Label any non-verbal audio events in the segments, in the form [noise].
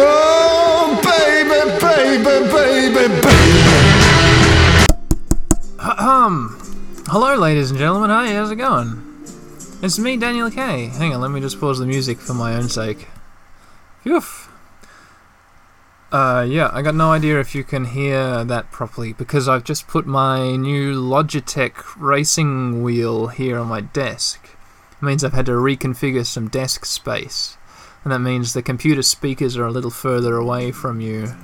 Oh, baby, baby, baby, baby. Um, hello, ladies and gentlemen. Hi, how's it going? It's me, Daniel K. Hang on, let me just pause the music for my own sake. Phew. Uh, yeah, I got no idea if you can hear that properly because I've just put my new Logitech racing wheel here on my desk. It means I've had to reconfigure some desk space, and that means the computer speakers are a little further away from you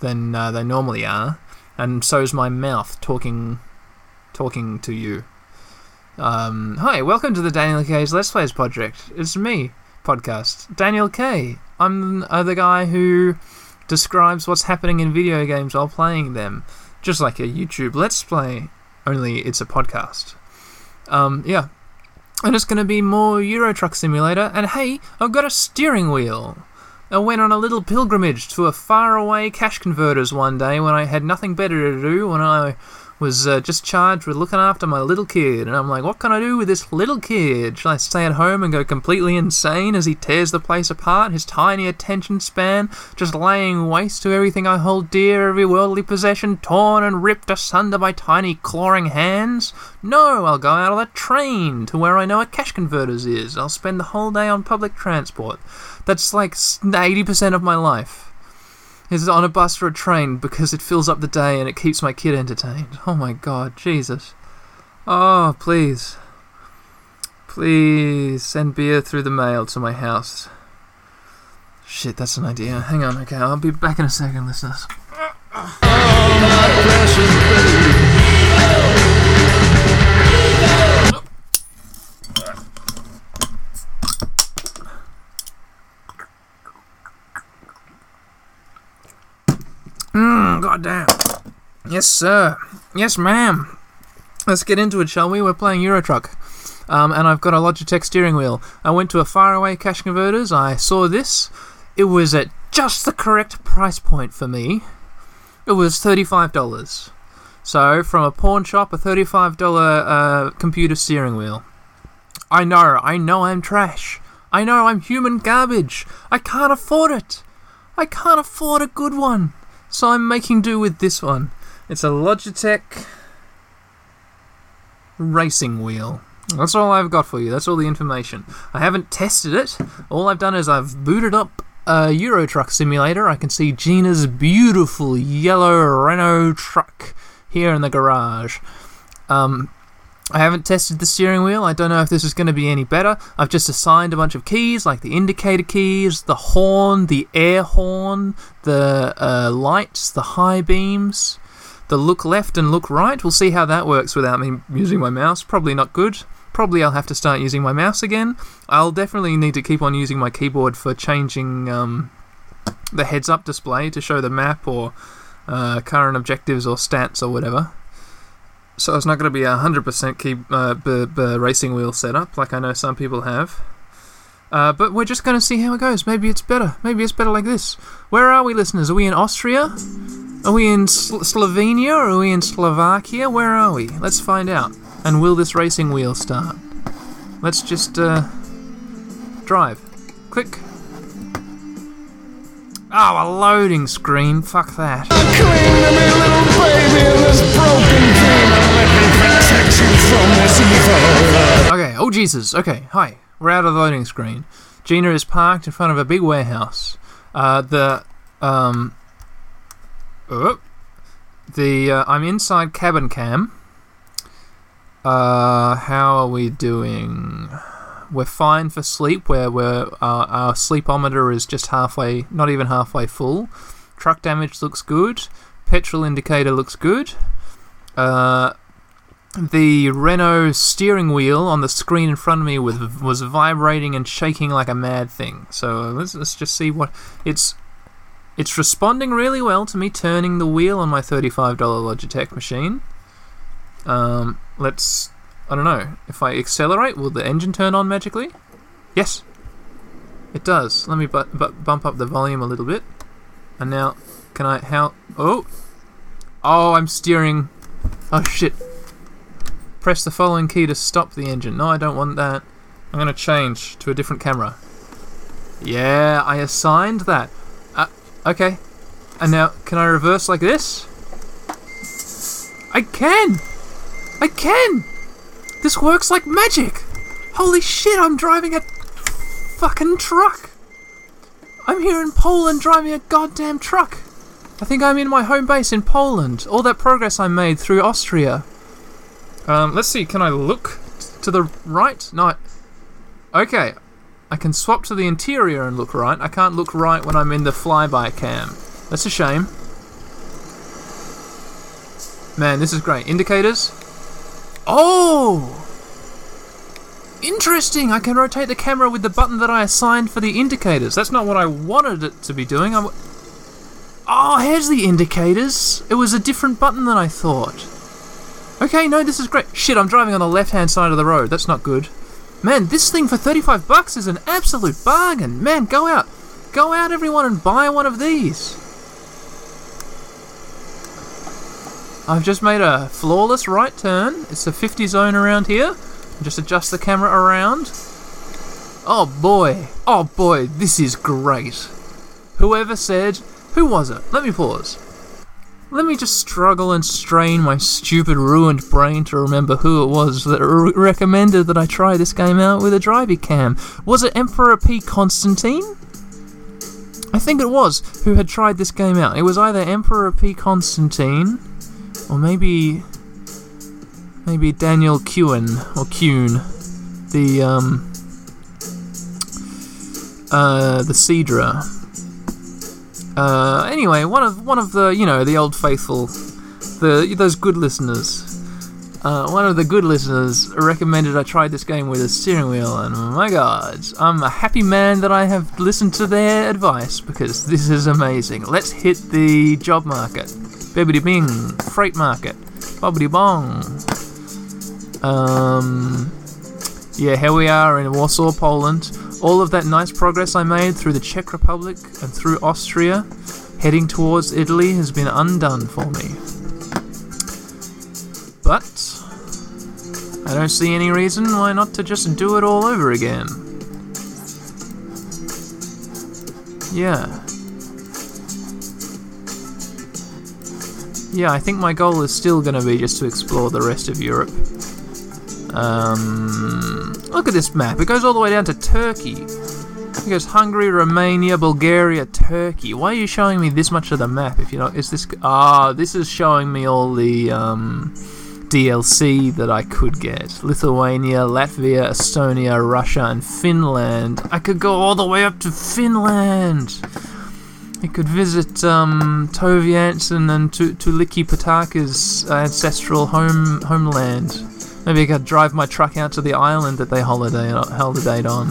than uh, they normally are, and so is my mouth talking, talking to you. Um, hi, welcome to the Daniel K's Let's Plays project. It's me, podcast. Daniel K. I'm uh, the guy who describes what's happening in video games while playing them, just like a YouTube Let's Play, only it's a podcast. Um, yeah. And it's going to be more Euro Truck Simulator, and hey, I've got a steering wheel. I went on a little pilgrimage to a faraway cash converters one day when I had nothing better to do when I was uh, just charged with looking after my little kid. And I'm like, what can I do with this little kid? Shall I stay at home and go completely insane as he tears the place apart, his tiny attention span just laying waste to everything I hold dear, every worldly possession torn and ripped asunder by tiny clawing hands? No, I'll go out on a train to where I know a cash converters is. I'll spend the whole day on public transport. That's like 80% of my life is on a bus or a train because it fills up the day and it keeps my kid entertained. Oh my god, Jesus. Oh, please. Please send beer through the mail to my house. Shit, that's an idea. Hang on, okay, I'll be back in a second, listeners. Mmm, goddamn. Yes, sir. Yes, ma'am. Let's get into it, shall we? We're playing Euro Truck. Um, and I've got a Logitech steering wheel. I went to a faraway cash converters. I saw this. It was at just the correct price point for me. It was $35. So, from a pawn shop, a $35 uh, computer steering wheel. I know, I know I'm trash. I know I'm human garbage. I can't afford it. I can't afford a good one. So I'm making do with this one. It's a Logitech racing wheel. That's all I've got for you. That's all the information. I haven't tested it. All I've done is I've booted up a Euro Truck Simulator. I can see Gina's beautiful yellow Renault truck here in the garage. Um, I haven't tested the steering wheel. I don't know if this is going to be any better. I've just assigned a bunch of keys, like the indicator keys, the horn, the air horn, the uh, lights, the high beams, the look left and look right. We'll see how that works without me using my mouse. Probably not good. Probably I'll have to start using my mouse again. I'll definitely need to keep on using my keyboard for changing um, the heads up display to show the map or uh, current objectives or stats or whatever. So it's not going to be a 100% key, uh, b- b- racing wheel setup like I know some people have. Uh, but we're just going to see how it goes. Maybe it's better. Maybe it's better like this. Where are we, listeners? Are we in Austria? Are we in Sl- Slovenia? Are we in Slovakia? Where are we? Let's find out. And will this racing wheel start? Let's just uh, drive. Quick. Oh, a loading screen. Fuck that. Okay, oh Jesus. Okay, hi. We're out of the loading screen. Gina is parked in front of a big warehouse. Uh, the um, oh, the uh, I'm inside cabin cam. Uh, how are we doing? We're fine for sleep. Where we're uh, our sleepometer is just halfway, not even halfway full. Truck damage looks good. Petrol indicator looks good. Uh, the Renault steering wheel on the screen in front of me was was vibrating and shaking like a mad thing. So let's let's just see what it's it's responding really well to me turning the wheel on my thirty-five dollar Logitech machine. Um, let's I don't know if I accelerate, will the engine turn on magically? Yes, it does. Let me bu- bu- bump up the volume a little bit. And now, can I how? Oh, oh, I'm steering. Oh shit! Press the following key to stop the engine. No, I don't want that. I'm going to change to a different camera. Yeah, I assigned that. Uh, okay. And now, can I reverse like this? I can! I can! This works like magic! Holy shit, I'm driving a fucking truck! I'm here in Poland driving a goddamn truck! I think I'm in my home base in Poland. All that progress I made through Austria. Um, let's see, can I look to the right? No. I- Okay, I can swap to the interior and look right. I can't look right when I'm in the flyby cam. That's a shame. Man, this is great. Indicators? Oh! Interesting! I can rotate the camera with the button that I assigned for the indicators. That's not what I wanted it to be doing. I w- oh, here's the indicators. It was a different button than I thought. Okay, no, this is great. Shit, I'm driving on the left hand side of the road. That's not good. Man, this thing for 35 bucks is an absolute bargain. Man, go out. Go out, everyone, and buy one of these. I've just made a flawless right turn. It's a 50 zone around here. Just adjust the camera around. Oh boy. Oh boy, this is great. Whoever said. Who was it? Let me pause. Let me just struggle and strain my stupid, ruined brain to remember who it was that re- recommended that I try this game out with a drivey cam. Was it Emperor P. Constantine? I think it was who had tried this game out. It was either Emperor P. Constantine or maybe maybe Daniel Kuhn or Kuhn, the um uh the Cedra. Uh, anyway, one of one of the you know the old faithful, the those good listeners. Uh, one of the good listeners recommended I tried this game with a steering wheel, and oh my god, I'm a happy man that I have listened to their advice because this is amazing. Let's hit the job market. Bibbidi bing, freight market. Bobbidi bong. Um, yeah, here we are in Warsaw, Poland. All of that nice progress I made through the Czech Republic and through Austria, heading towards Italy, has been undone for me. But I don't see any reason why not to just do it all over again. Yeah. Yeah, I think my goal is still going to be just to explore the rest of Europe. Um, look at this map. It goes all the way down to Turkey. It goes Hungary, Romania, Bulgaria, Turkey. Why are you showing me this much of the map? If you know, is this ah? this is showing me all the um, DLC that I could get. Lithuania, Latvia, Estonia, Russia, and Finland. I could go all the way up to Finland. I could visit um, Tove Jansson and Tu- Tuliki Pataka's ancestral home homeland. Maybe I could drive my truck out to the island that they holiday holidayed on.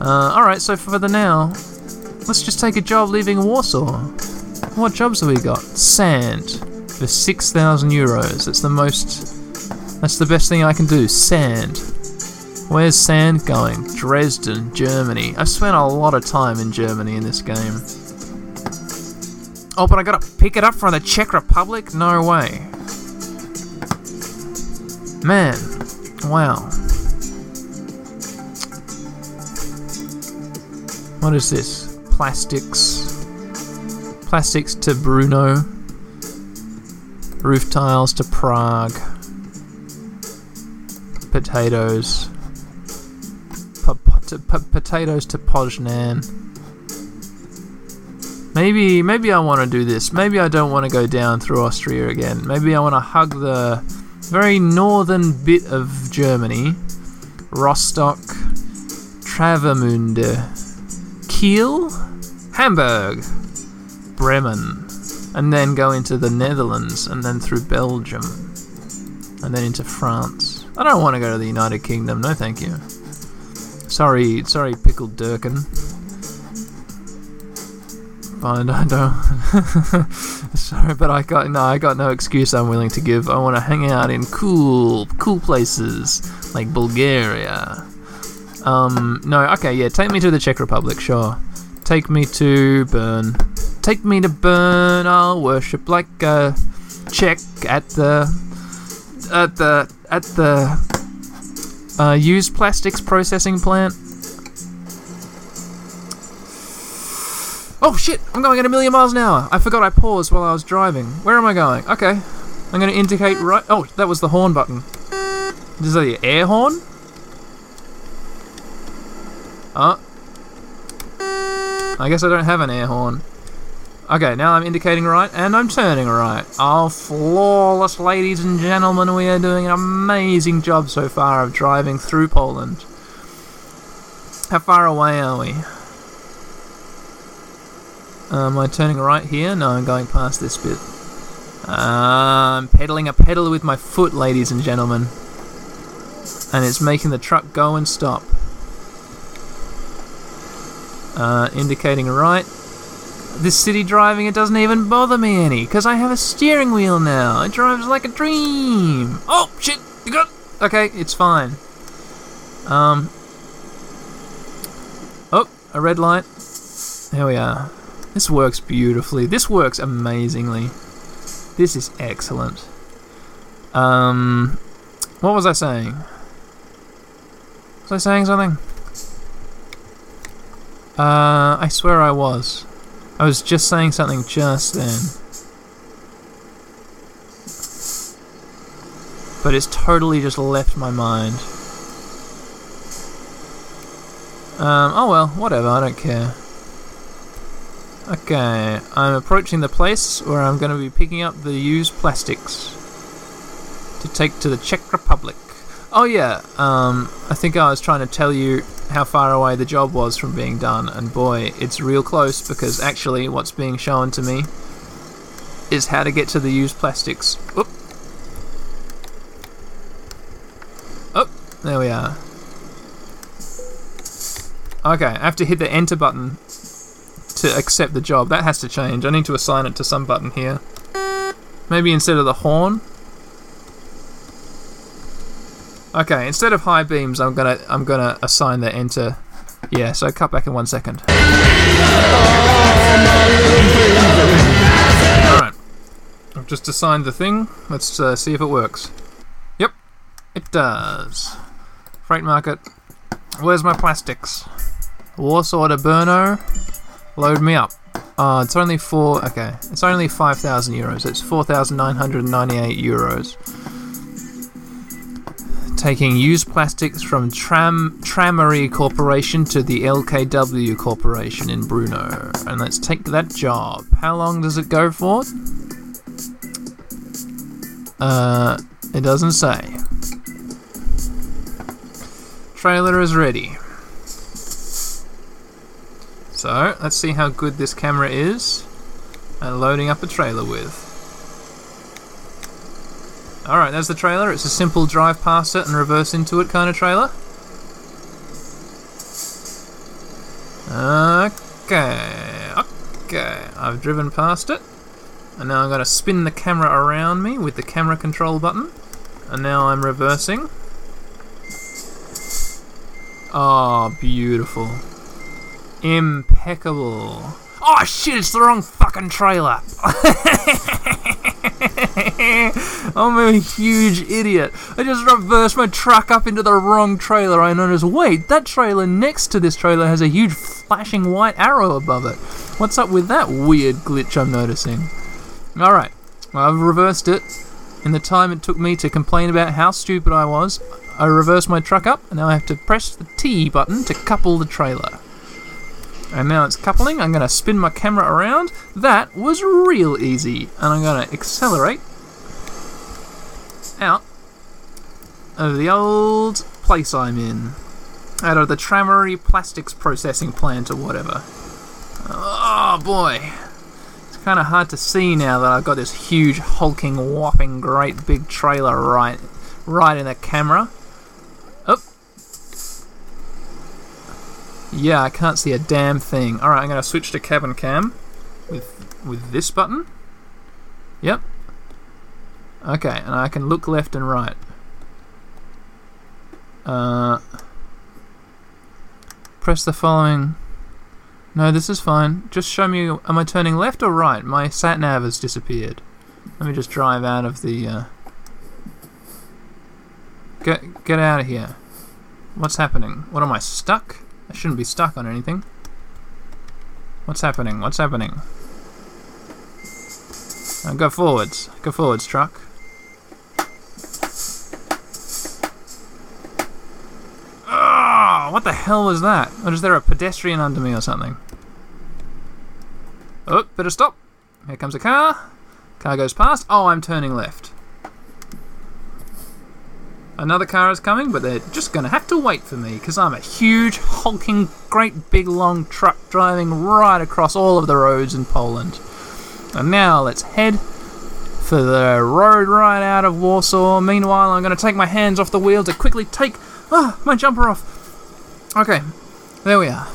Uh, Alright, so for the now, let's just take a job leaving Warsaw. What jobs have we got? Sand. For 6,000 euros. That's the most. That's the best thing I can do. Sand. Where's sand going? Dresden, Germany. I've spent a lot of time in Germany in this game. Oh, but I gotta pick it up from the Czech Republic? No way. Man, wow. What is this? Plastics. Plastics to Bruno. Roof tiles to Prague. Potatoes. To- po- potatoes to Poznan. Maybe, maybe I want to do this. Maybe I don't want to go down through Austria again. Maybe I want to hug the very northern bit of Germany. Rostock, Travemünde, Kiel, Hamburg, Bremen, and then go into the Netherlands, and then through Belgium, and then into France. I don't want to go to the United Kingdom. No, thank you. Sorry, sorry, pickled Durkin. Fine, [laughs] I don't. [laughs] Sorry, but I got no. I got no excuse. I'm willing to give. I want to hang out in cool, cool places like Bulgaria. Um, no, okay, yeah. Take me to the Czech Republic, sure. Take me to Bern. Take me to Bern. I'll worship like a Czech at the at the at the uh, used plastics processing plant. Oh shit! I'm going at a million miles an hour. I forgot I paused while I was driving. Where am I going? Okay, I'm going to indicate right. Oh, that was the horn button. Is that the air horn? Uh I guess I don't have an air horn. Okay, now I'm indicating right and I'm turning right. Oh, flawless, ladies and gentlemen. We are doing an amazing job so far of driving through Poland. How far away are we? Am I turning right here? No, I'm going past this bit. Uh, I'm pedaling a pedal with my foot, ladies and gentlemen. And it's making the truck go and stop. Uh, indicating right. This city driving, it doesn't even bother me any, because I have a steering wheel now. It drives like a dream. Oh, shit! You got. Okay, it's fine. Um. Oh, a red light. There we are. This works beautifully. This works amazingly. This is excellent. Um, what was I saying? Was I saying something? Uh, I swear I was. I was just saying something just then. But it's totally just left my mind. Um, oh well, whatever, I don't care. Okay, I'm approaching the place where I'm going to be picking up the used plastics to take to the Czech Republic. Oh yeah, um, I think I was trying to tell you how far away the job was from being done, and boy, it's real close because actually what's being shown to me is how to get to the used plastics. Oop. Oh, there we are. Okay, I have to hit the enter button to accept the job. That has to change. I need to assign it to some button here. Maybe instead of the horn. Okay, instead of high beams, I'm gonna I'm gonna assign the enter. Yeah, so cut back in one second. All right, I've just assigned the thing. Let's uh, see if it works. Yep, it does. Freight market. Where's my plastics? Warsaw to Brno. Load me up. Uh, it's only four. Okay, it's only five thousand euros. It's four thousand nine hundred ninety-eight euros. Taking used plastics from Tram Trammery Corporation to the LKW Corporation in Bruno. and let's take that job. How long does it go for? Uh, it doesn't say. Trailer is ready. So, let's see how good this camera is at loading up a trailer with. Alright, there's the trailer. It's a simple drive past it and reverse into it kind of trailer. Okay, okay. I've driven past it. And now I'm going to spin the camera around me with the camera control button. And now I'm reversing. Oh, beautiful. Impeccable. Oh shit, it's the wrong fucking trailer. [laughs] I'm a huge idiot. I just reversed my truck up into the wrong trailer. I noticed, wait, that trailer next to this trailer has a huge flashing white arrow above it. What's up with that weird glitch I'm noticing? Alright, I've reversed it. In the time it took me to complain about how stupid I was, I reversed my truck up, and now I have to press the T button to couple the trailer. And now it's coupling. I'm going to spin my camera around. That was real easy. And I'm going to accelerate out of the old place I'm in. Out of the Trammery Plastics Processing Plant or whatever. Oh boy. It's kind of hard to see now that I've got this huge, hulking, whopping, great big trailer right, right in the camera. Oh. Yeah, I can't see a damn thing. Alright, I'm going to switch to cabin cam with, with this button. Yep. Okay, and I can look left and right. Uh, press the following. No, this is fine. Just show me. Am I turning left or right? My sat nav has disappeared. Let me just drive out of the. Uh, get get out of here. What's happening? What am I stuck? I shouldn't be stuck on anything. What's happening? What's happening? Go forwards. Go forwards, truck. Ah, what the hell was that? Or is there a pedestrian under me or something? Oh, better stop. Here comes a car. Car goes past. Oh, I'm turning left. Another car is coming, but they're just going to have to wait for me because I'm a huge, hulking, great big long truck driving right across all of the roads in Poland. And now let's head for the road right out of Warsaw. Meanwhile, I'm going to take my hands off the wheel to quickly take ah, my jumper off. Okay, there we are.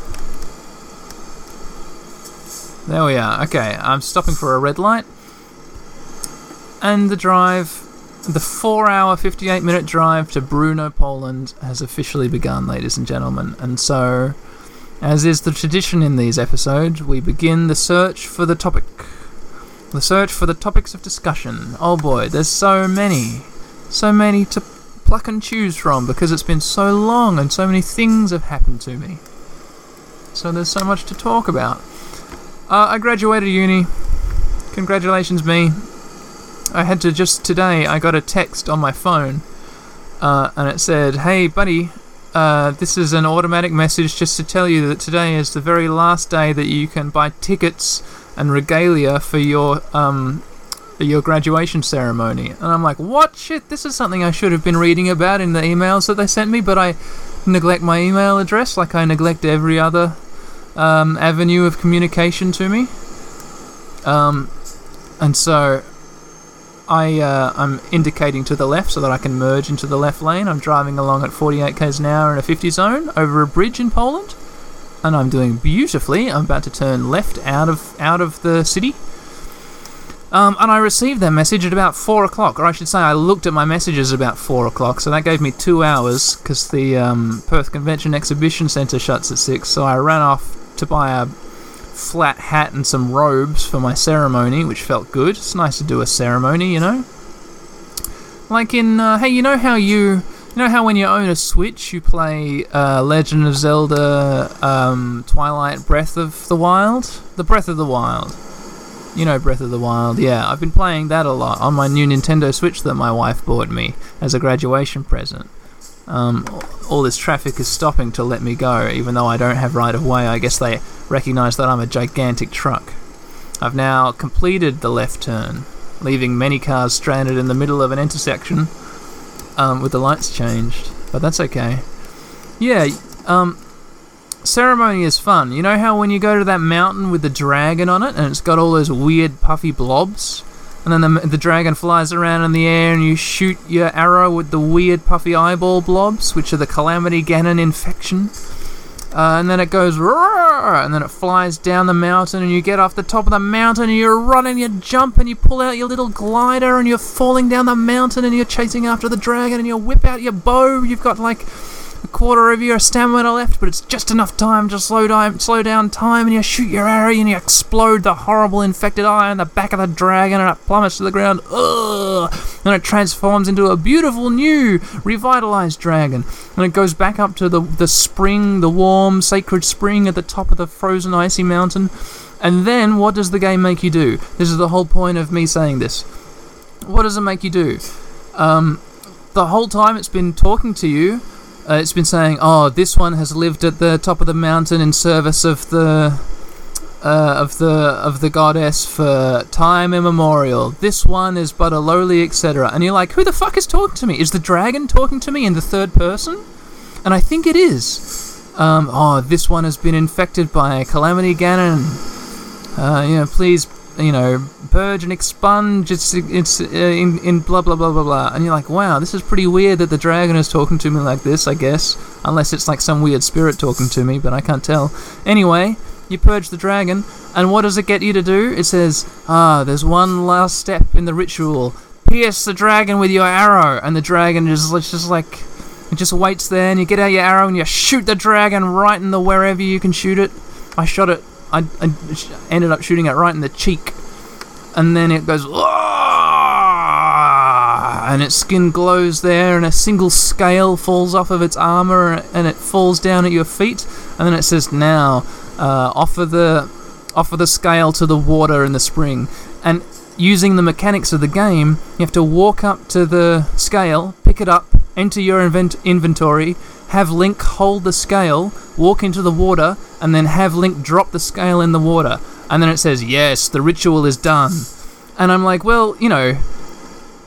There we are. Okay, I'm stopping for a red light. And the drive, the 4 hour, 58 minute drive to Bruno, Poland has officially begun, ladies and gentlemen. And so, as is the tradition in these episodes, we begin the search for the topic. The search for the topics of discussion. Oh boy, there's so many. So many to pluck and choose from because it's been so long and so many things have happened to me. So there's so much to talk about. Uh, I graduated uni. Congratulations, me. I had to just today, I got a text on my phone uh, and it said, Hey, buddy, uh, this is an automatic message just to tell you that today is the very last day that you can buy tickets and regalia for your um, your graduation ceremony. And I'm like, what shit? This is something I should have been reading about in the emails that they sent me, but I neglect my email address like I neglect every other um, avenue of communication to me. Um, and so I uh, I'm indicating to the left so that I can merge into the left lane. I'm driving along at 48 k's an hour in a 50 zone over a bridge in Poland, and I'm doing beautifully. I'm about to turn left out of out of the city. Um, and I received that message at about four o'clock, or I should say, I looked at my messages about four o'clock. So that gave me two hours because the um, Perth Convention Exhibition Centre shuts at six. So I ran off to buy a flat hat and some robes for my ceremony, which felt good. It's nice to do a ceremony, you know. Like in, uh, hey, you know how you, you know how when you own a Switch, you play uh, Legend of Zelda, um, Twilight, Breath of the Wild, the Breath of the Wild. You know Breath of the Wild, yeah. I've been playing that a lot on my new Nintendo Switch that my wife bought me as a graduation present. Um, all this traffic is stopping to let me go, even though I don't have right of way. I guess they recognize that I'm a gigantic truck. I've now completed the left turn, leaving many cars stranded in the middle of an intersection um, with the lights changed, but that's okay. Yeah, um, ceremony is fun. You know how when you go to that mountain with the dragon on it and it's got all those weird puffy blobs? And then the, the dragon flies around in the air and you shoot your arrow with the weird puffy eyeball blobs, which are the Calamity Ganon infection. Uh, and then it goes, "Roar!" and then it flies down the mountain, and you get off the top of the mountain, and you run and you jump, and you pull out your little glider, and you're falling down the mountain, and you're chasing after the dragon, and you whip out your bow. You've got like a quarter of your stamina left, but it's just enough time to slow down, slow down time, and you shoot your arrow and you explode the horrible infected eye on the back of the dragon, and it plummets to the ground. Ugh! And it transforms into a beautiful new, revitalized dragon, and it goes back up to the the spring, the warm, sacred spring at the top of the frozen, icy mountain. And then, what does the game make you do? This is the whole point of me saying this. What does it make you do? Um, the whole time it's been talking to you, uh, it's been saying, "Oh, this one has lived at the top of the mountain in service of the uh, of the of the goddess for time immemorial. This one is but a lowly, etc." And you're like, "Who the fuck is talking to me? Is the dragon talking to me in the third person?" And I think it is. Um, oh, this one has been infected by a Calamity Ganon. Uh, you know, please, you know, purge and expunge. It's it's uh, in in blah blah blah blah blah. And you're like, wow, this is pretty weird that the dragon is talking to me like this. I guess, unless it's like some weird spirit talking to me, but I can't tell. Anyway, you purge the dragon, and what does it get you to do? It says, ah, there's one last step in the ritual. Pierce the dragon with your arrow, and the dragon is just like. It just waits there, and you get out your arrow and you shoot the dragon right in the wherever you can shoot it. I shot it. I, I ended up shooting it right in the cheek, and then it goes, and its skin glows there, and a single scale falls off of its armor, and it falls down at your feet, and then it says, "Now, uh, offer the off of the scale to the water in the spring. And using the mechanics of the game, you have to walk up to the scale, pick it up, enter your invent- inventory, have Link hold the scale, walk into the water, and then have Link drop the scale in the water. And then it says, Yes, the ritual is done. And I'm like, Well, you know,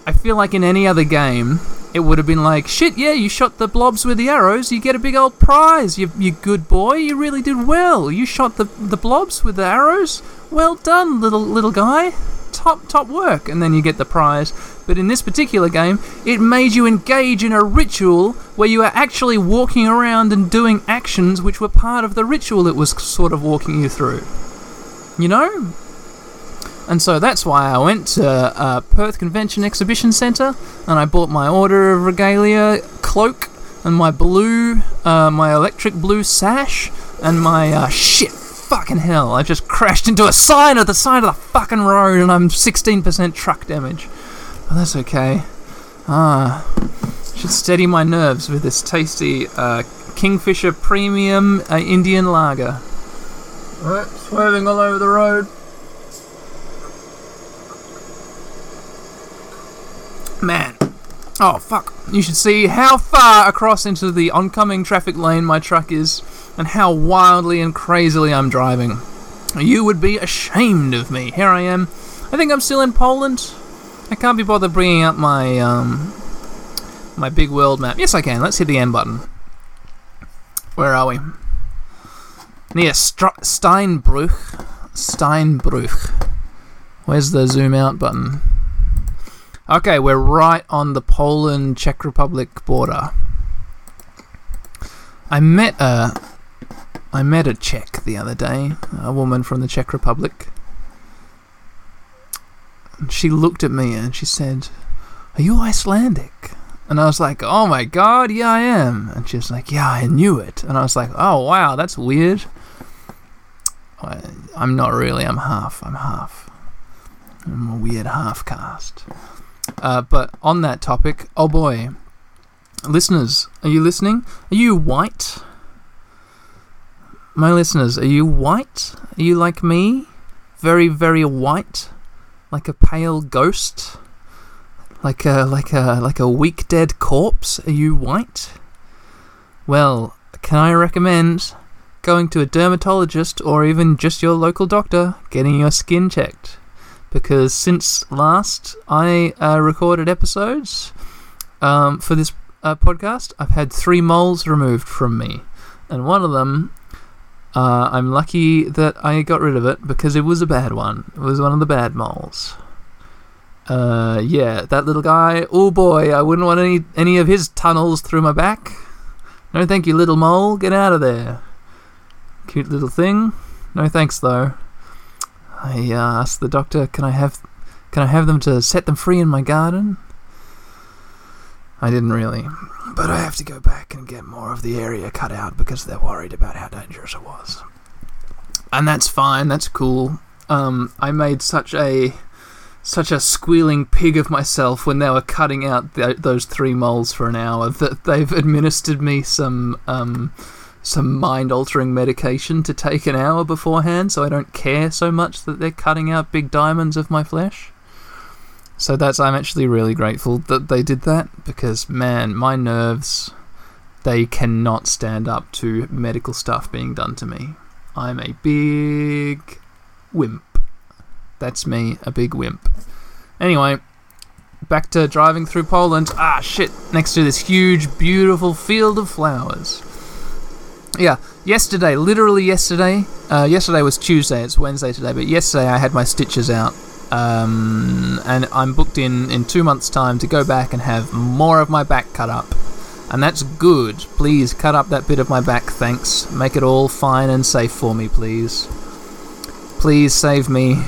I feel like in any other game, it would have been like, shit, yeah, you shot the blobs with the arrows, you get a big old prize. You, you good boy, you really did well. You shot the, the blobs with the arrows. Well done, little little guy. Top top work, and then you get the prize. But in this particular game, it made you engage in a ritual where you are actually walking around and doing actions which were part of the ritual it was sort of walking you through. You know? And so that's why I went to uh, Perth Convention Exhibition Centre and I bought my Order of Regalia cloak and my blue, uh, my electric blue sash and my uh, shit. Fucking hell! I just crashed into a sign at the side of the fucking road, and I'm 16% truck damage. But that's okay. Ah, should steady my nerves with this tasty uh, Kingfisher Premium uh, Indian Lager. Right, swerving all over the road. Man. Oh, fuck. You should see how far across into the oncoming traffic lane my truck is, and how wildly and crazily I'm driving. You would be ashamed of me. Here I am. I think I'm still in Poland. I can't be bothered bringing up my, um, my big world map. Yes, I can. Let's hit the M button. Where are we? Near Steinbruch. Steinbruch. Where's the zoom out button? Okay, we're right on the Poland Czech Republic border. I met a I met a Czech the other day, a woman from the Czech Republic. And she looked at me and she said, "Are you Icelandic?" And I was like, "Oh my god, yeah I am." And she was like, "Yeah, I knew it." And I was like, "Oh wow, that's weird." I, I'm not really. I'm half. I'm half. I'm a weird half caste. Uh, but on that topic, oh boy, listeners, are you listening? Are you white? My listeners, are you white? Are you like me? Very, very white, like a pale ghost, like a like a like a weak dead corpse. Are you white? Well, can I recommend going to a dermatologist or even just your local doctor, getting your skin checked? because since last I uh, recorded episodes um, for this uh, podcast, I've had three moles removed from me, and one of them. Uh, I'm lucky that I got rid of it because it was a bad one. It was one of the bad moles. Uh, yeah, that little guy. Oh boy, I wouldn't want any any of his tunnels through my back. No, thank you, little mole. Get out of there. Cute little thing. No thanks though. I uh, asked the doctor, "Can I have, can I have them to set them free in my garden?" I didn't really, but I have to go back and get more of the area cut out because they're worried about how dangerous it was. And that's fine. That's cool. Um, I made such a such a squealing pig of myself when they were cutting out th- those three moles for an hour that they've administered me some um, some mind altering medication to take an hour beforehand so I don't care so much that they're cutting out big diamonds of my flesh. So that's I'm actually really grateful that they did that because man, my nerves they cannot stand up to medical stuff being done to me. I'm a big wimp. That's me, a big wimp. Anyway, back to driving through Poland. Ah, shit, next to this huge, beautiful field of flowers. Yeah, yesterday, literally yesterday. Uh, yesterday was Tuesday. It's Wednesday today, but yesterday I had my stitches out, um, and I'm booked in in two months' time to go back and have more of my back cut up, and that's good. Please cut up that bit of my back, thanks. Make it all fine and safe for me, please. Please save me.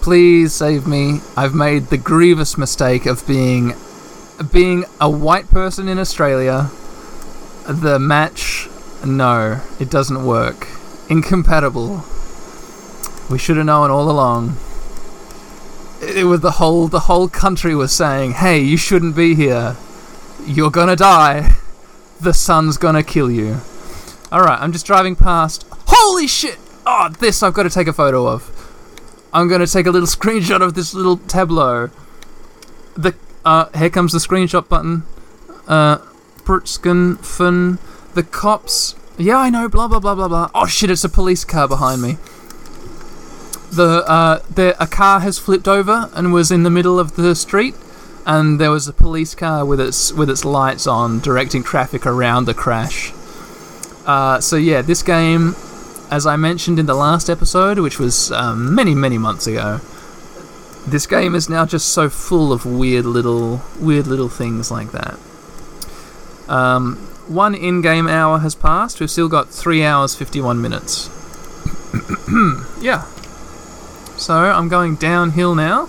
Please save me. I've made the grievous mistake of being being a white person in Australia. The match no, it doesn't work. Incompatible. We should have known all along. It was the whole the whole country was saying, "Hey, you shouldn't be here. You're gonna die. The sun's gonna kill you." All right, I'm just driving past. Holy shit! Oh, this I've got to take a photo of. I'm to take a little [laughs] screenshot of this little tableau. The uh, here comes the screenshot button. Uh, Brutsken Fun. The cops. Yeah, I know. Blah blah blah blah blah. Oh shit! It's a police car behind me. The uh, the a car has flipped over and was in the middle of the street, and there was a police car with its with its lights on, directing traffic around the crash. Uh, so yeah, this game, as I mentioned in the last episode, which was um, many many months ago, this game is now just so full of weird little weird little things like that. Um, one in-game hour has passed. We've still got three hours fifty-one minutes. [clears throat] yeah. So I'm going downhill now.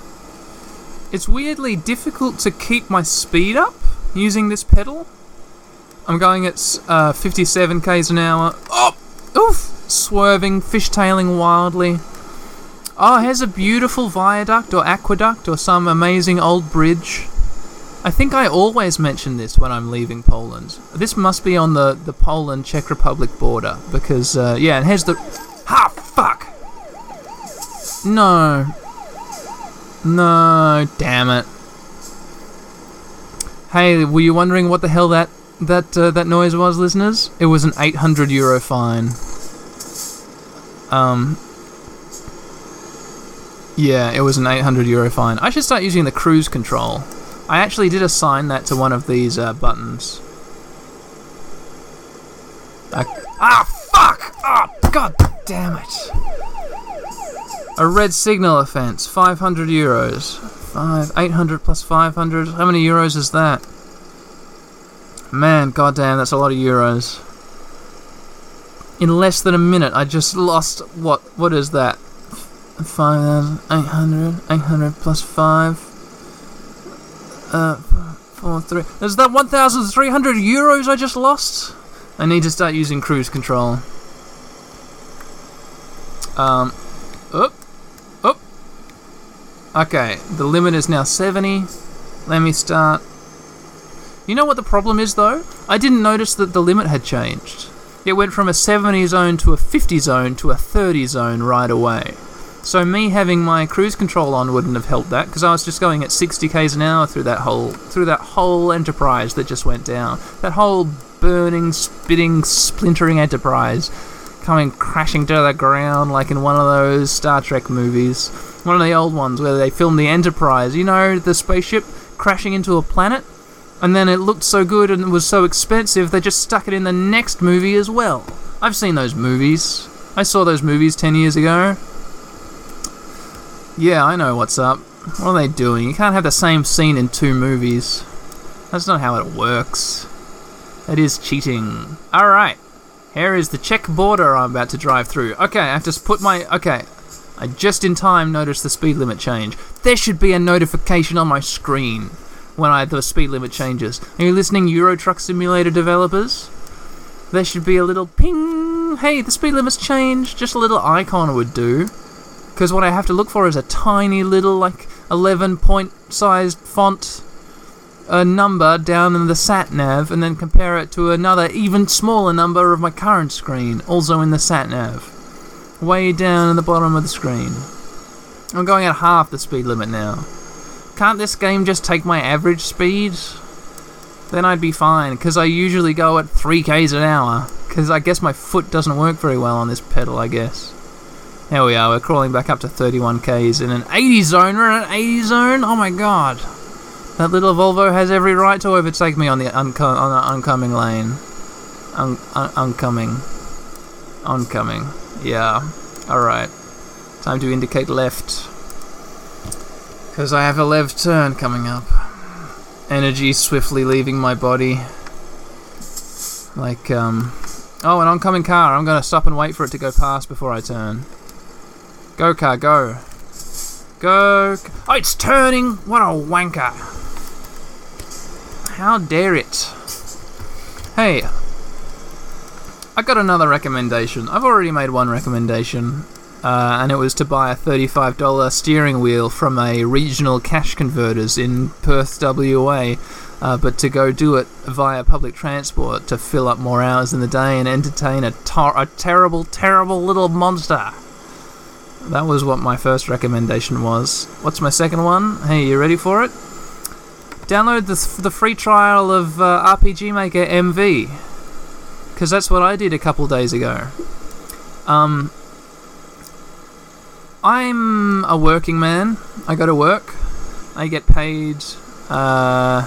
It's weirdly difficult to keep my speed up using this pedal. I'm going at uh, 57 k's an hour. Oh, oof! Swerving, fishtailing wildly. Oh, here's a beautiful viaduct or aqueduct or some amazing old bridge. I think I always mention this when I'm leaving Poland. This must be on the, the Poland Czech Republic border because, uh, yeah, and here's the. Ha! Fuck! No. No, damn it. Hey, were you wondering what the hell that that uh, that noise was, listeners? It was an 800 euro fine. Um. Yeah, it was an 800 euro fine. I should start using the cruise control. I actually did assign that to one of these uh, buttons. I- ah, fuck! Ah, god damn it! A red signal offence, 500 euros. Five, 800 plus 500. How many euros is that? Man, goddamn, that's a lot of euros. In less than a minute, I just lost what? What is that? 5,800, 800 plus 5. Uh, 4, 3. Is that 1,300 euros I just lost? I need to start using cruise control. Um, up. Okay, the limit is now 70. Let me start. You know what the problem is though? I didn't notice that the limit had changed. It went from a 70 zone to a 50 zone to a 30 zone right away. So me having my cruise control on wouldn't have helped that because I was just going at 60 k's an hour through that whole through that whole enterprise that just went down. That whole burning, spitting, splintering enterprise coming crashing to the ground like in one of those Star Trek movies. One of the old ones where they filmed the Enterprise, you know, the spaceship crashing into a planet? And then it looked so good and it was so expensive, they just stuck it in the next movie as well. I've seen those movies. I saw those movies 10 years ago. Yeah, I know what's up. What are they doing? You can't have the same scene in two movies. That's not how it works. That is cheating. Alright. Here is the Czech border I'm about to drive through. Okay, I have to put my. Okay. I just in time noticed the speed limit change. There should be a notification on my screen when I the speed limit changes. Are you listening, Euro Truck Simulator developers? There should be a little ping. Hey, the speed limit's changed. Just a little icon would do. Because what I have to look for is a tiny little, like, 11 point sized font a number down in the sat nav and then compare it to another even smaller number of my current screen, also in the sat nav. Way down in the bottom of the screen. I'm going at half the speed limit now. Can't this game just take my average speed? Then I'd be fine, because I usually go at 3 k's an hour. Because I guess my foot doesn't work very well on this pedal, I guess. There we are, we're crawling back up to 31 k's in an 80 zone. We're in an 80 zone? Oh my god. That little Volvo has every right to overtake me on the unco- on the oncoming lane. Un- un- oncoming. Oncoming. Yeah. Alright. Time to indicate left. Because I have a left turn coming up. Energy swiftly leaving my body. Like, um. Oh, an oncoming car. I'm gonna stop and wait for it to go past before I turn. Go, car, go. Go. Oh, it's turning! What a wanker! How dare it? Hey, I got another recommendation. I've already made one recommendation. uh, and it was to buy a $35 steering wheel from a regional cash converters in Perth, WA. Uh, but to go do it via public transport to fill up more hours in the day and entertain a, tor- a terrible, terrible little monster. That was what my first recommendation was. What's my second one? Hey, you ready for it? Download the, the free trial of uh, RPG Maker MV. Because that's what I did a couple days ago. Um, I'm a working man. I go to work. I get paid uh,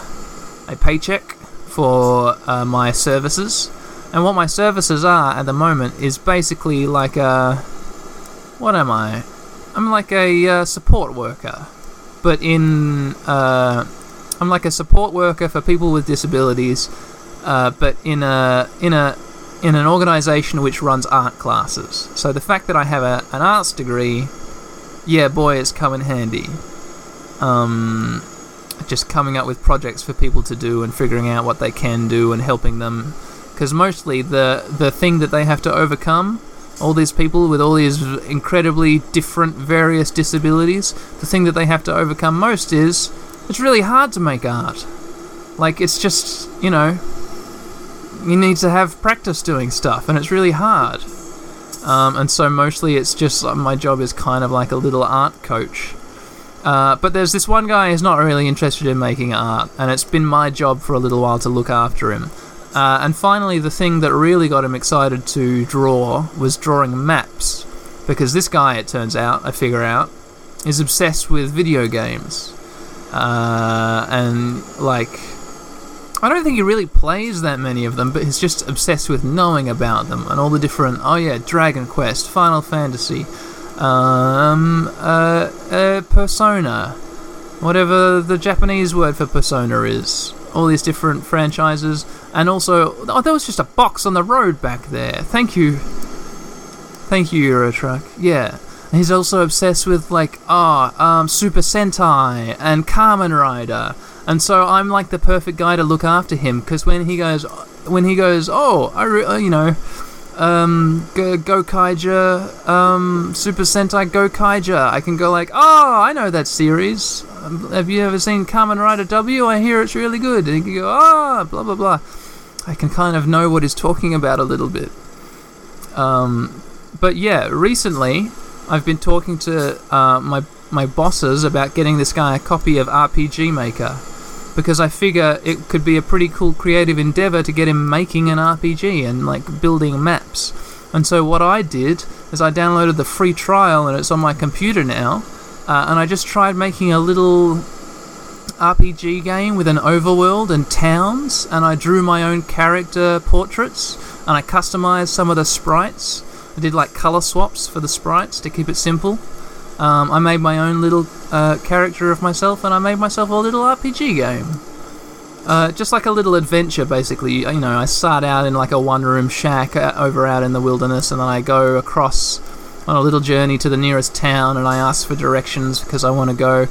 a paycheck for uh, my services. And what my services are at the moment is basically like a. What am I? I'm like a uh, support worker. But in. Uh, I'm like a support worker for people with disabilities, uh, but in a in a in an organisation which runs art classes. So the fact that I have a, an arts degree, yeah, boy, it's come in handy. Um, just coming up with projects for people to do and figuring out what they can do and helping them, because mostly the the thing that they have to overcome. All these people with all these incredibly different, various disabilities, the thing that they have to overcome most is it's really hard to make art. Like, it's just, you know, you need to have practice doing stuff, and it's really hard. Um, and so mostly it's just uh, my job is kind of like a little art coach. Uh, but there's this one guy who's not really interested in making art, and it's been my job for a little while to look after him. Uh, and finally, the thing that really got him excited to draw was drawing maps. Because this guy, it turns out, I figure out, is obsessed with video games. Uh, and, like, I don't think he really plays that many of them, but he's just obsessed with knowing about them and all the different. Oh yeah, Dragon Quest, Final Fantasy, um, uh, uh, Persona, whatever the Japanese word for Persona is. All these different franchises, and also, oh, there was just a box on the road back there. Thank you, thank you, Eurotruck. Yeah. He's also obsessed with like ah um, Super Sentai and Kamen Rider, and so I'm like the perfect guy to look after him because when he goes when he goes oh I re- uh, you know um Go, Gokaiger um Super Sentai Gokaiger I can go like oh I know that series. Um, have you ever seen Kamen Rider W? I hear it's really good. And he can go ah oh, blah blah blah. I can kind of know what he's talking about a little bit. Um but yeah recently I've been talking to uh, my my bosses about getting this guy a copy of RPG Maker because I figure it could be a pretty cool creative endeavor to get him making an RPG and like building maps. And so what I did is I downloaded the free trial and it's on my computer now, uh, and I just tried making a little RPG game with an overworld and towns, and I drew my own character portraits and I customized some of the sprites. I did like color swaps for the sprites to keep it simple. Um, I made my own little uh, character of myself, and I made myself a little RPG game. Uh, just like a little adventure, basically. You know, I start out in like a one-room shack uh, over out in the wilderness, and then I go across on a little journey to the nearest town, and I ask for directions because I want to go.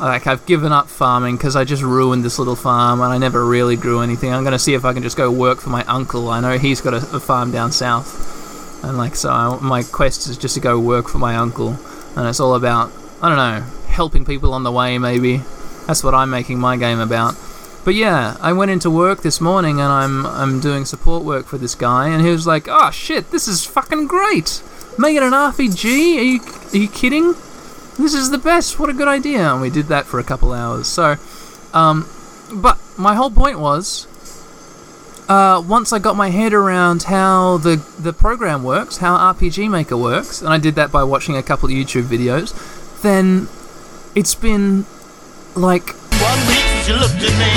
Like I've given up farming because I just ruined this little farm, and I never really grew anything. I'm gonna see if I can just go work for my uncle. I know he's got a, a farm down south, and like so, I, my quest is just to go work for my uncle and it's all about I don't know helping people on the way. Maybe that's what I'm making my game about. But yeah, I went into work this morning and I'm I'm doing support work for this guy, and he was like, "Oh shit, this is fucking great! Making an RPG? Are you are you kidding? This is the best! What a good idea!" And we did that for a couple hours. So, um, but my whole point was uh, once I got my head around how the the program works, how RPG Maker works, and I did that by watching a couple of YouTube videos, then it's been like One week since you looked at me,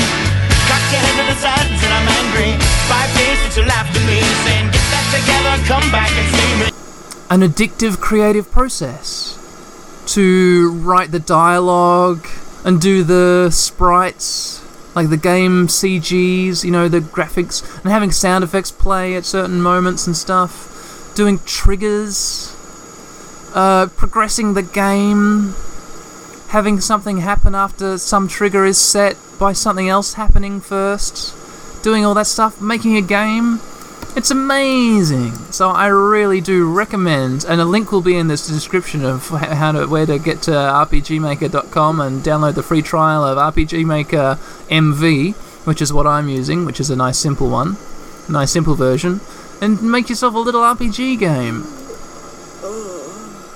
cocked your head to the side and said I'm angry. Five days since you laughed at me, saying get that together, come back and see me. an addictive creative process to write the dialogue and do the sprites like the game CGs, you know, the graphics, and having sound effects play at certain moments and stuff, doing triggers, uh, progressing the game, having something happen after some trigger is set by something else happening first, doing all that stuff, making a game. It's amazing. So I really do recommend, and a link will be in this description of how to where to get to rpgmaker.com and download the free trial of RPG Maker MV, which is what I'm using, which is a nice simple one, nice simple version, and make yourself a little RPG game.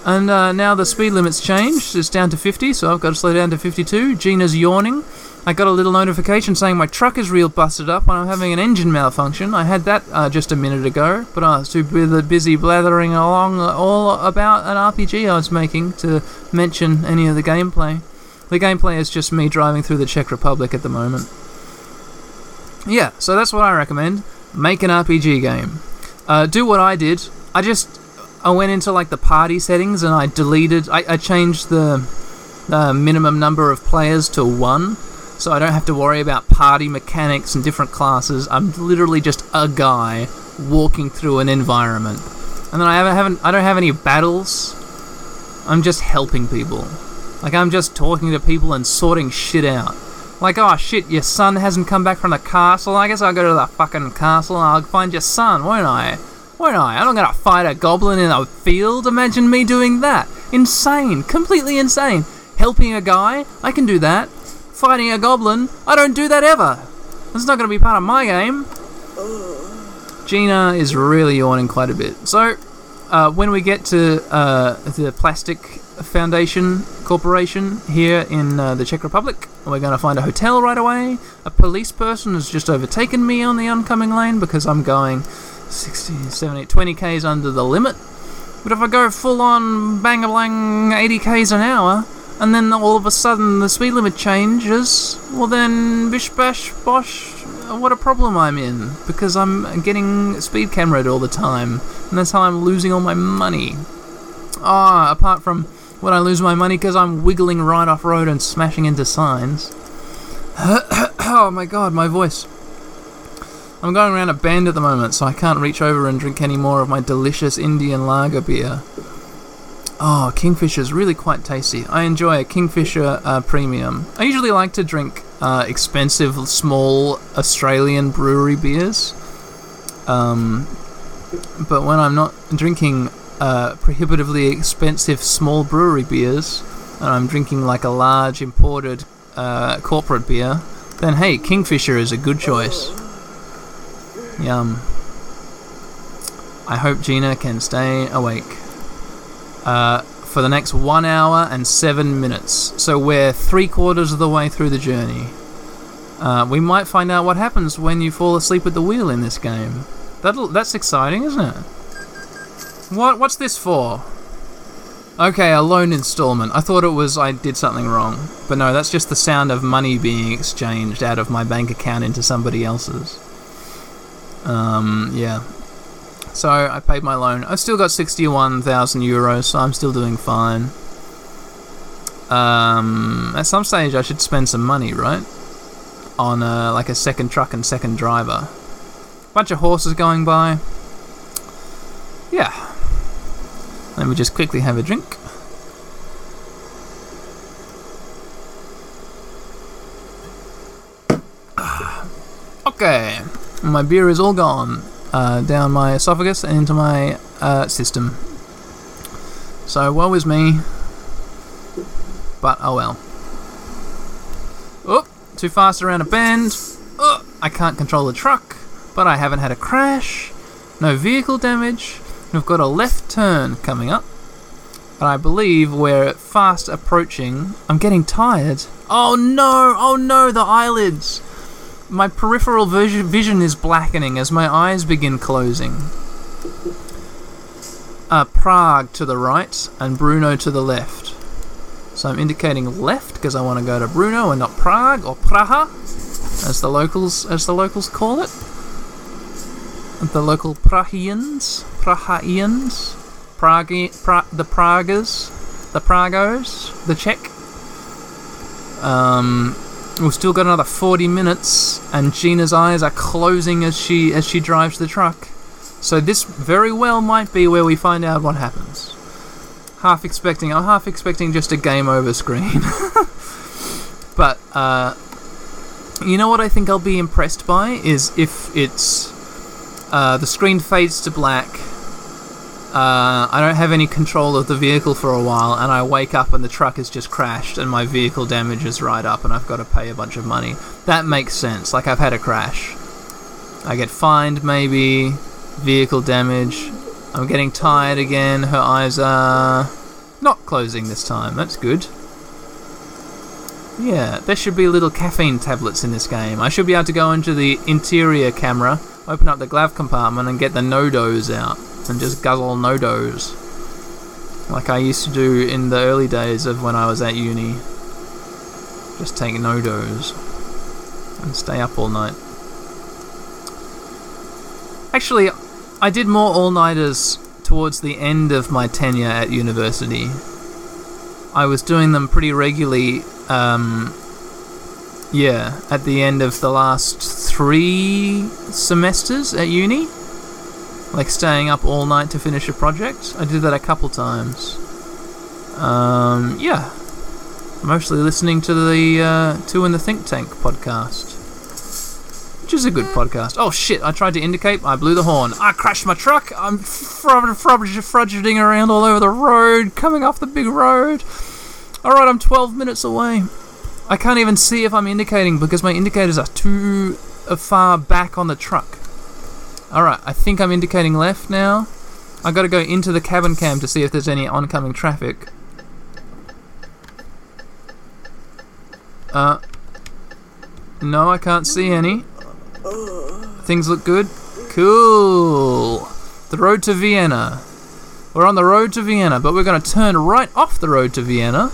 And uh, now the speed limit's changed. It's down to 50, so I've got to slow down to 52. Gina's yawning. I got a little notification saying my truck is real busted up and I'm having an engine malfunction. I had that uh, just a minute ago, but I was too busy blathering along all about an RPG I was making to mention any of the gameplay. The gameplay is just me driving through the Czech Republic at the moment. Yeah, so that's what I recommend. Make an RPG game. Uh, do what I did. I just I went into like the party settings and I deleted. I, I changed the uh, minimum number of players to one, so I don't have to worry about party mechanics and different classes. I'm literally just a guy walking through an environment, and then I haven't, I don't have any battles. I'm just helping people. Like I'm just talking to people and sorting shit out. Like, oh shit, your son hasn't come back from the castle. I guess I'll go to the fucking castle and I'll find your son, won't I? Won't I? I'm not gonna fight a goblin in a field. Imagine me doing that. Insane. Completely insane. Helping a guy? I can do that. Fighting a goblin? I don't do that ever. That's not gonna be part of my game. Gina is really yawning quite a bit. So, uh, when we get to uh, the Plastic Foundation Corporation here in uh, the Czech Republic, we're going to find a hotel right away. A police person has just overtaken me on the oncoming lane because I'm going 60, 70, 20 k's under the limit. But if I go full on bang a blang 80 k's an hour, and then all of a sudden the speed limit changes, well then bish bash bosh, what a problem I'm in because I'm getting speed cameraed all the time, and that's how I'm losing all my money. Ah, apart from when I lose my money because I'm wiggling right off road and smashing into signs. [coughs] oh my god, my voice. I'm going around a bend at the moment, so I can't reach over and drink any more of my delicious Indian lager beer. Oh, Kingfisher is really quite tasty. I enjoy a Kingfisher uh, Premium. I usually like to drink uh, expensive, small Australian brewery beers. Um, but when I'm not drinking uh, prohibitively expensive small brewery beers, and I'm drinking like a large imported uh, corporate beer, then hey, Kingfisher is a good choice. Yum. I hope Gina can stay awake uh, for the next one hour and seven minutes. So we're three quarters of the way through the journey. Uh, we might find out what happens when you fall asleep at the wheel in this game. That'll, that's exciting, isn't it? What? What's this for? Okay, a loan installment. I thought it was I did something wrong. But no, that's just the sound of money being exchanged out of my bank account into somebody else's. Um, yeah. So I paid my loan. I've still got 61,000 euros, so I'm still doing fine. Um, at some stage, I should spend some money, right? On uh, like a second truck and second driver. Bunch of horses going by. Yeah. Let me just quickly have a drink. [sighs] Okay, my beer is all gone uh, down my esophagus and into my uh, system. So woe is me, but oh well. Oh, too fast around a bend. Oh, I can't control the truck, but I haven't had a crash. No vehicle damage. We've got a left turn coming up. And I believe we're fast approaching. I'm getting tired. Oh no! Oh no, the eyelids! My peripheral vis- vision is blackening as my eyes begin closing. Uh, Prague to the right and Bruno to the left. So I'm indicating left because I want to go to Bruno and not Prague or Praha, as the locals as the locals call it. The local Prahians, Prahaians, Prague, pra- the Pragas, the Pragos, the Czech. Um, we've still got another 40 minutes, and Gina's eyes are closing as she as she drives the truck. So this very well might be where we find out what happens. Half expecting, I'm half expecting just a game over screen. [laughs] but uh, you know what I think I'll be impressed by is if it's Uh, the screen fades to black. Uh, I don't have any control of the vehicle for a while, and I wake up and the truck has just crashed, and my vehicle damage is right up, and I've got to pay a bunch of money. That makes sense. Like I've had a crash. I get fined, maybe. Vehicle damage. I'm getting tired again. Her eyes are not closing this time. That's good. Yeah, there should be little caffeine tablets in this game. I should be able to go into the interior camera, open up the glove compartment, and get the no-dos out and just guzzle no-dos. Like I used to do in the early days of when I was at uni. Just take no-dos and stay up all night. Actually, I did more all-nighters towards the end of my tenure at university. I was doing them pretty regularly um, yeah, at the end of the last three semesters at uni, like staying up all night to finish a project. I did that a couple times. Um, yeah, mostly listening to the uh, Two in the Think Tank podcast, which is a good podcast. Oh shit! I tried to indicate. I blew the horn. I crashed my truck. I'm frub- frub- frudgeting around all over the road, coming off the big road. Alright, I'm 12 minutes away. I can't even see if I'm indicating because my indicators are too uh, far back on the truck. Alright, I think I'm indicating left now. I gotta go into the cabin cam to see if there's any oncoming traffic. Uh. No, I can't see any. Things look good. Cool. The road to Vienna. We're on the road to Vienna, but we're going to turn right off the road to Vienna.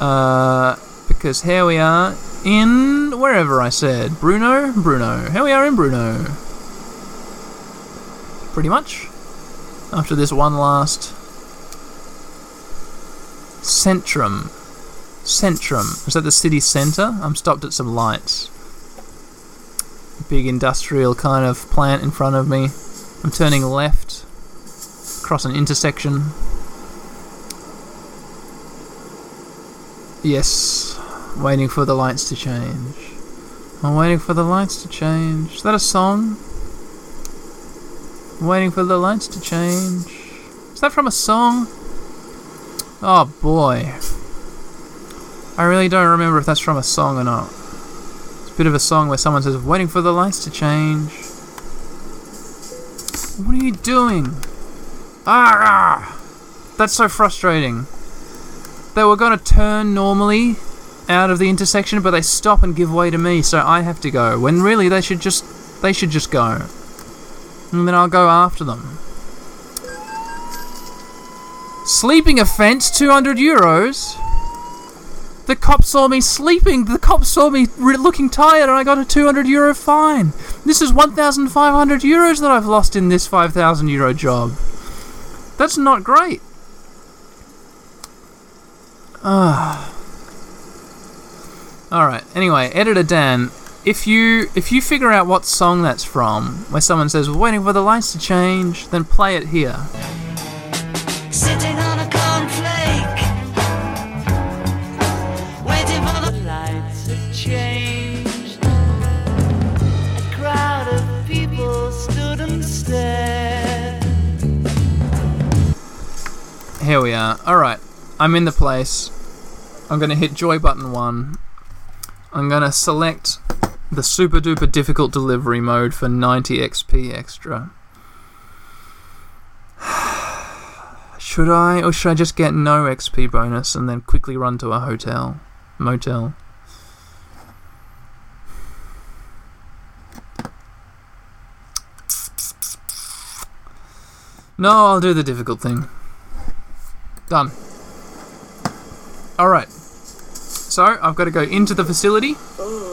Uh, because here we are in wherever I said. Bruno? Bruno. Here we are in Bruno. Pretty much. After this one last. Centrum. Centrum. Is that the city centre? I'm stopped at some lights. Big industrial kind of plant in front of me. I'm turning left across an intersection. Yes, waiting for the lights to change. I'm waiting for the lights to change. Is that a song? Waiting for the lights to change. Is that from a song? Oh boy. I really don't remember if that's from a song or not. It's a bit of a song where someone says, waiting for the lights to change. What are you doing? Ah! That's so frustrating. They were going to turn normally out of the intersection, but they stop and give way to me, so I have to go. When really they should just they should just go. And then I'll go after them. Sleeping offense, 200 euros. The cop saw me sleeping. The cop saw me re- looking tired, and I got a 200 euro fine. This is 1,500 euros that I've lost in this 5,000 euro job. That's not great. Ah. All right. Anyway, editor Dan, if you if you figure out what song that's from, where someone says "We're waiting for the lights to change," then play it here. Sitting on a cornflake, waiting for the lights to change. A crowd of people stood and stared. Here we are. All right. I'm in the place. I'm going to hit joy button 1. I'm going to select the super duper difficult delivery mode for 90 XP extra. [sighs] Should I, or should I just get no XP bonus and then quickly run to a hotel? Motel? No, I'll do the difficult thing. Done. Alright. So, I've got to go into the facility. Oh.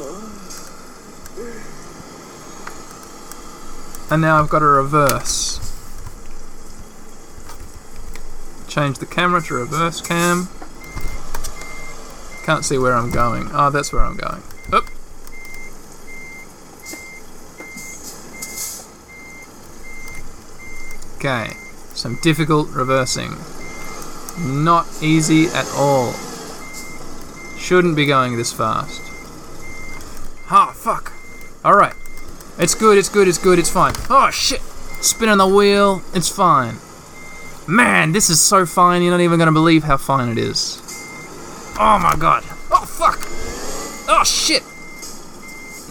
And now I've got to reverse. Change the camera to reverse cam. Can't see where I'm going. Oh, that's where I'm going. Oop. Okay. Some difficult reversing. Not easy at all. Shouldn't be going this fast. Ah, fuck. Alright. It's good, it's good, it's good, it's fine. Oh shit! Spinning the wheel, it's fine. Man, this is so fine, you're not even gonna believe how fine it is. Oh my god. Oh fuck! Oh shit!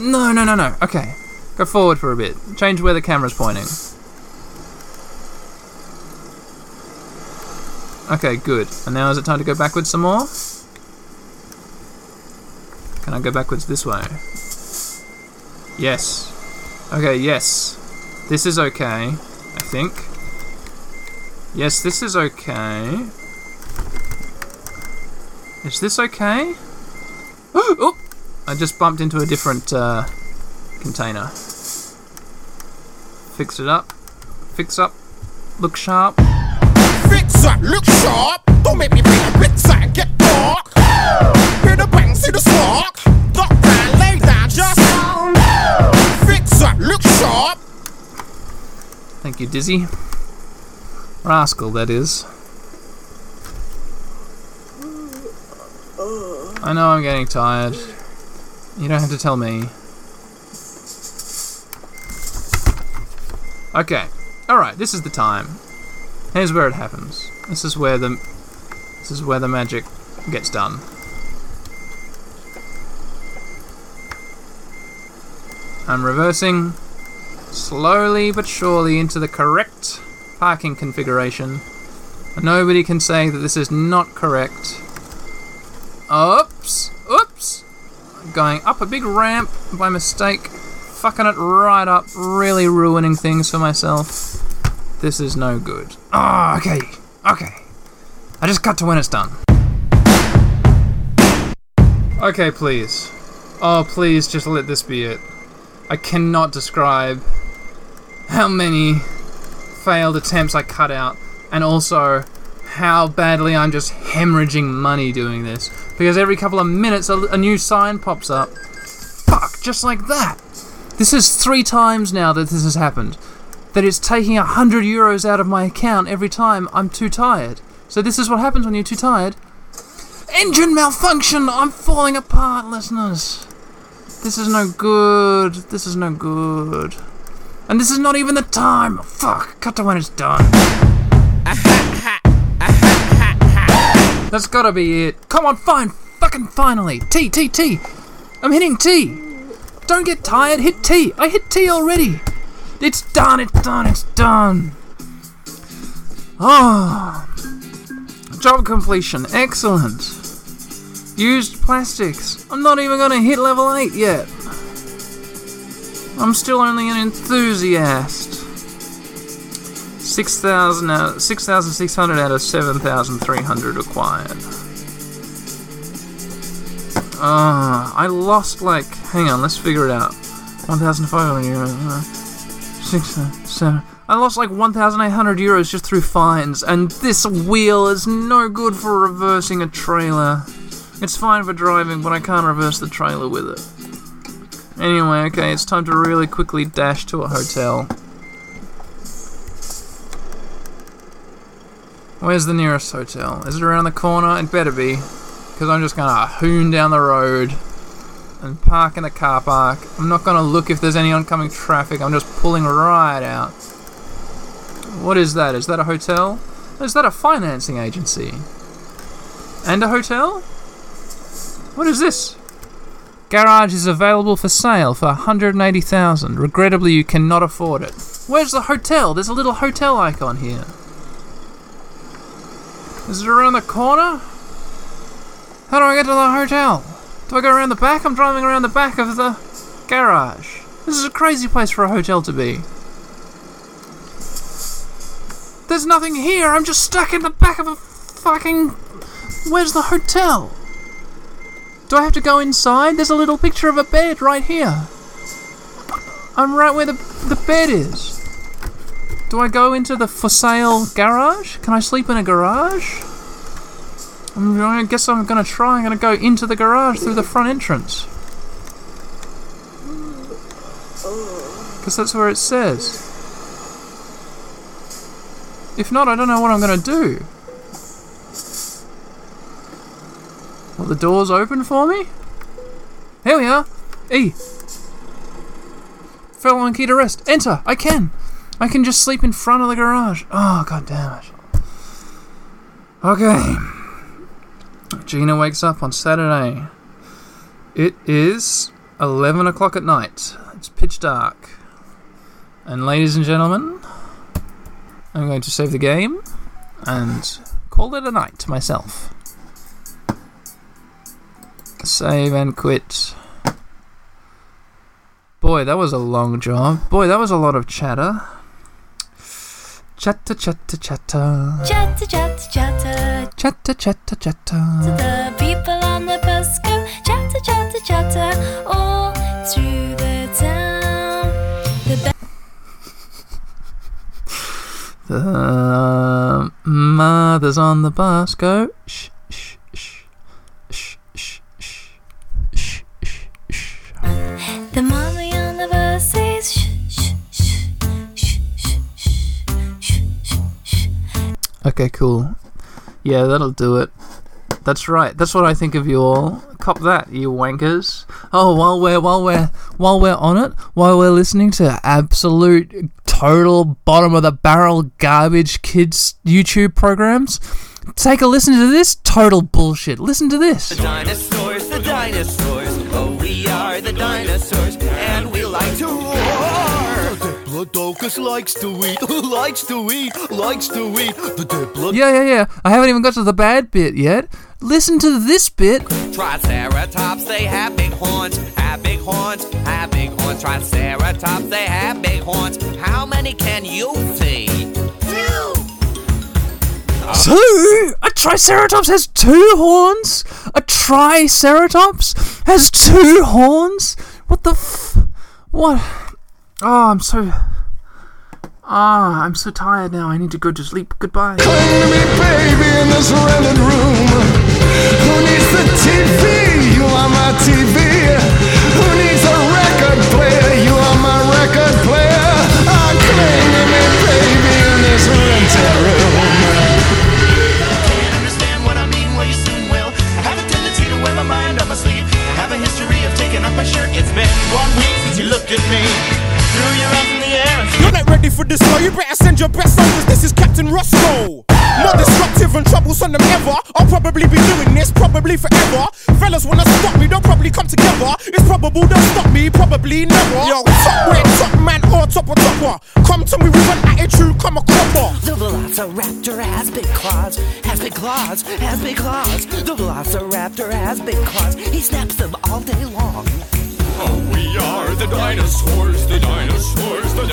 No, no, no, no. Okay. Go forward for a bit. Change where the camera's pointing. Okay, good. And now is it time to go backwards some more? Can I go backwards this way? Yes. Okay, yes. This is okay, I think. Yes, this is okay. Is this okay? [gasps] oh! I just bumped into a different uh, container. Fix it up. Fix up. Look sharp. Fix up, look sharp. Don't make me Thank you, Dizzee. Rascal, that is. I know I'm getting tired. You don't have to tell me. Okay. Alright, this is the time. Here's where it happens. This is where the this is where the magic gets done. I'm reversing slowly but surely into the correct parking configuration. Nobody can say that this is not correct. Oops! Oops! Going up a big ramp by mistake, fucking it right up, really ruining things for myself. This is no good. Ah, okay, okay. I just cut to when it's done. Okay, please. Oh, please, just let this be it. I cannot describe how many failed attempts I cut out, and also how badly I'm just hemorrhaging money doing this. Because every couple of minutes, a, a new sign pops up. Fuck, just like that. This is three times now that this has happened. That it's taking a hundred euros out of my account every time I'm too tired. So this is what happens when you're too tired. Engine malfunction! I'm falling apart, listeners. This is no good. This is no good. And this is not even the time. Fuck. Cut to when it's done. That's gotta be it. Come on, fine. Fucking finally. T, T, T. I'm hitting T. Don't get tired. Hit T. I hit T already. It's done. It's done. It's done. Oh. Job completion. Excellent. Used plastics. I'm not even gonna hit level 8 yet. I'm still only an enthusiast. 6,000 out 6,600 out of 7,300 acquired. Ah, I lost like. Hang on, let's figure it out. 1,500 euros. uh, Six, uh, seven. I lost like 1,800 euros just through fines, and this wheel is no good for reversing a trailer. It's fine for driving, but I can't reverse the trailer with it. Anyway, okay, it's time to really quickly dash to a hotel. Where's the nearest hotel? Is it around the corner? It better be. Because I'm just gonna hoon down the road and park in the car park. I'm not gonna look if there's any oncoming traffic, I'm just pulling right out. What is that? Is that a hotel? Is that a financing agency? And a hotel? What is this? Garage is available for sale for 180,000. Regrettably, you cannot afford it. Where's the hotel? There's a little hotel icon here. Is it around the corner? How do I get to the hotel? Do I go around the back? I'm driving around the back of the garage. This is a crazy place for a hotel to be. There's nothing here. I'm just stuck in the back of a fucking. Where's the hotel? Do I have to go inside? There's a little picture of a bed right here. I'm right where the the bed is. Do I go into the for sale garage? Can I sleep in a garage? I guess I'm gonna try. I'm gonna go into the garage through the front entrance. Because that's where it says. If not, I don't know what I'm gonna do. Well, the door's open for me? Here we are. E. fellow on key to rest. Enter. I can. I can just sleep in front of the garage. Oh, god damn it. Okay. Gina wakes up on Saturday. It is 11 o'clock at night. It's pitch dark. And ladies and gentlemen, I'm going to save the game and call it a night myself. Save and quit. Boy, that was a long job. Boy, that was a lot of chatter. Chatter, chatter, chatter. Chatter, chatter, chatter. Chatter, chatter, chatter. The people on the bus go chatter, chatter, chatter all through the town. The The mothers on the bus go shh, The mommy on the bus says. Okay, cool. Yeah, that'll do it. That's right. That's what I think of you all. Cop that, you wankers. Oh, while we're while we're while we're on it, while we're listening to absolute total bottom of the barrel garbage kids YouTube programs, take a listen to this total bullshit. Listen to this. The dinosaurs, the dinosaurs. We are the dinosaurs, and we like to roar. The Diplodocus likes to eat, likes to eat, likes to eat. The Diplodocus. Yeah, yeah, yeah. I haven't even got to the bad bit yet. Listen to this bit. Triceratops, they have big horns, have big horns, have big horns. Triceratops, they have big horns. How many can you see? Two? A triceratops has two horns? A triceratops has two horns? What the f. What? Oh, I'm so. Ah, I'm so tired now. I need to go to sleep. Goodbye. To me, baby, in this rented room. Who needs the TV? You are my TV. Who needs a record player? You are my record player. Ah, to me, baby, in this rented room. Been one week since you looked at me. Threw your arms in the air and You're not ready for this, so you better send your best soldiers. This is Captain Roscoe. More destructive and troublesome than ever. I'll probably be doing this probably forever. Fellas wanna stop me, they'll probably come together. It's probable they'll stop me, probably never. Yo, top way, top man or top of topper. Come to me with an attitude, come a cropper. The Velociraptor has big claws, has big claws, has big claws. The Velociraptor has big claws. He snaps them all day long. Oh, we are the dinosaurs, the dinosaurs, the